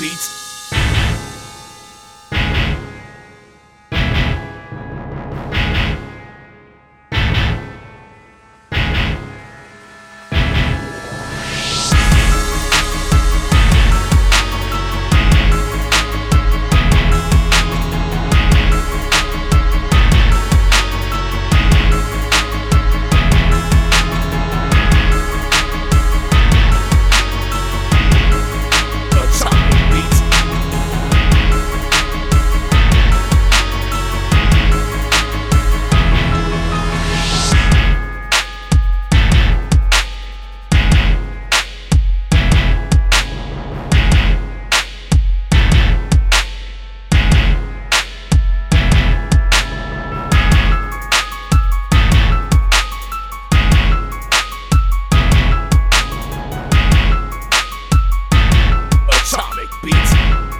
Beats. Beats.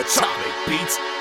Atomic Beats.